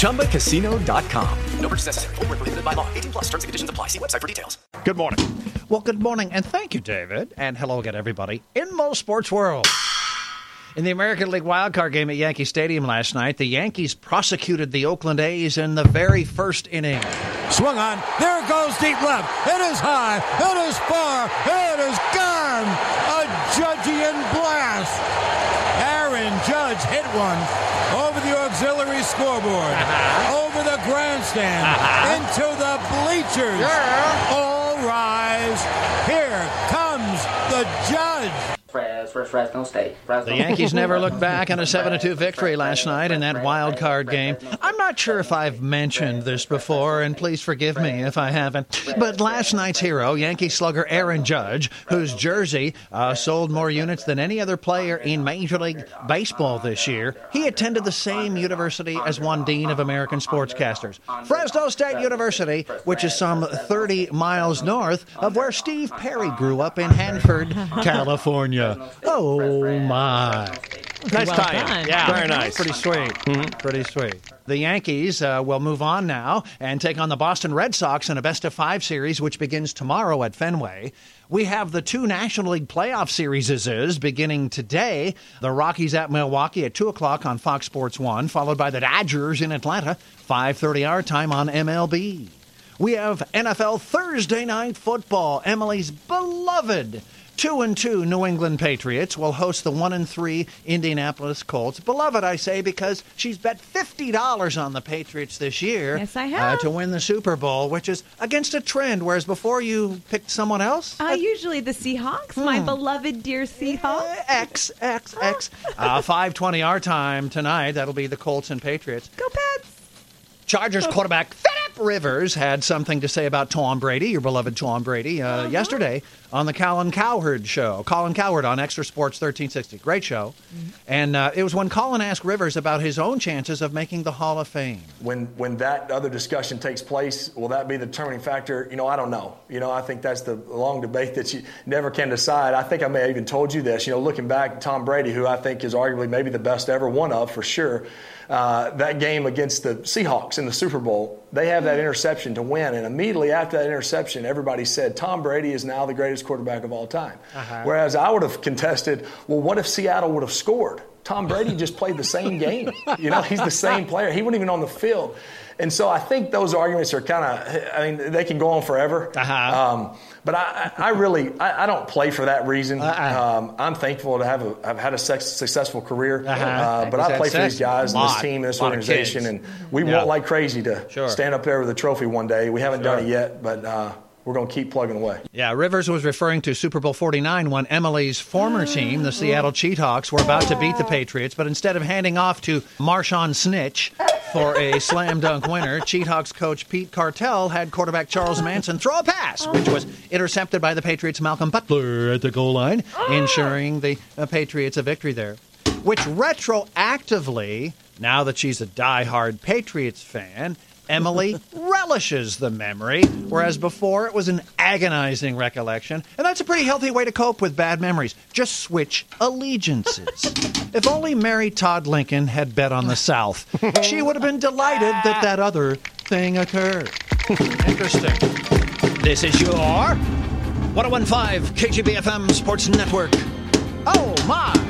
ChumbaCasino.com. No purchase necessary. Full prohibited by law. 18 plus terms and conditions apply. See website for details. Good morning. Well, good morning, and thank you, David. And hello again, everybody, in the sports world. In the American League wildcard game at Yankee Stadium last night, the Yankees prosecuted the Oakland A's in the very first inning. Swung on. There goes deep left. It is high. It is far. It is gone. A Judgian blast. Aaron Judge hit one over the auxiliary scoreboard, uh-huh. over the grandstand, uh-huh. into the bleachers. Yeah. All rise. Here comes the judge. Fresno State. Fresno. The Yankees never looked back on a 7 2 victory last night in that wild card game. I'm not sure if I've mentioned this before, and please forgive me if I haven't. But last night's hero, Yankee slugger Aaron Judge, whose jersey uh, sold more units than any other player in Major League Baseball this year, he attended the same university as one dean of American sportscasters, Fresno State University, which is some 30 miles north of where Steve Perry grew up in Hanford, California. Oh my! Nice well tie Yeah, very nice. Pretty sweet. Mm-hmm. Pretty sweet. The Yankees uh, will move on now and take on the Boston Red Sox in a best of five series, which begins tomorrow at Fenway. We have the two National League playoff series is beginning today. The Rockies at Milwaukee at two o'clock on Fox Sports One, followed by the Dodgers in Atlanta, five thirty our time on MLB. We have NFL Thursday night football. Emily's beloved Two and two New England Patriots will host the one and three Indianapolis Colts. Beloved, I say, because she's bet fifty dollars on the Patriots this year. Yes, I have uh, to win the Super Bowl, which is against a trend. Whereas before you picked someone else. Uh, usually the Seahawks, hmm. my beloved dear Seahawks. X X X. uh, Five twenty our time tonight. That'll be the Colts and Patriots. Go Pats. Chargers quarterback Rivers had something to say about Tom Brady, your beloved Tom Brady, uh, uh-huh. yesterday on the Colin Cowherd show. Colin Cowherd on Extra Sports 1360. Great show. Mm-hmm. And uh, it was when Colin asked Rivers about his own chances of making the Hall of Fame. When, when that other discussion takes place, will that be the determining factor? You know, I don't know. You know, I think that's the long debate that you never can decide. I think I may have even told you this. You know, looking back, Tom Brady, who I think is arguably maybe the best ever, one of for sure. Uh, that game against the Seahawks in the Super Bowl, they have that interception to win. And immediately after that interception, everybody said, Tom Brady is now the greatest quarterback of all time. Uh-huh. Whereas I would have contested, well, what if Seattle would have scored? Tom Brady just played the same game. You know, he's the same player. He wasn't even on the field. And so I think those arguments are kind of, I mean, they can go on forever. Uh-huh. Um, but I, I really, I, I, don't play for that reason. Uh-uh. Um, I'm thankful to have a, have had a sex, successful career. Uh-huh. Uh, but I play for these guys and this team and this organization, and we yeah. want like crazy to sure. stand up there with a trophy one day. We haven't sure. done it yet, but uh, we're going to keep plugging away. Yeah, Rivers was referring to Super Bowl 49 when Emily's former team, the Seattle Cheethawks, were about to beat the Patriots, but instead of handing off to Marshawn Snitch for a slam dunk winner, Cheethawks coach Pete Cartel had quarterback Charles Manson throw a pass, which was intercepted by the Patriots' Malcolm Butler at the goal line, ensuring the Patriots a victory there. Which retroactively, now that she's a die-hard Patriots fan, Emily relishes the memory, whereas before it was an agonizing recollection. And that's a pretty healthy way to cope with bad memories. Just switch allegiances. if only Mary Todd Lincoln had bet on the South, she would have been delighted that that other thing occurred. Interesting. This is your 1015 KGBFM Sports Network. Oh, my.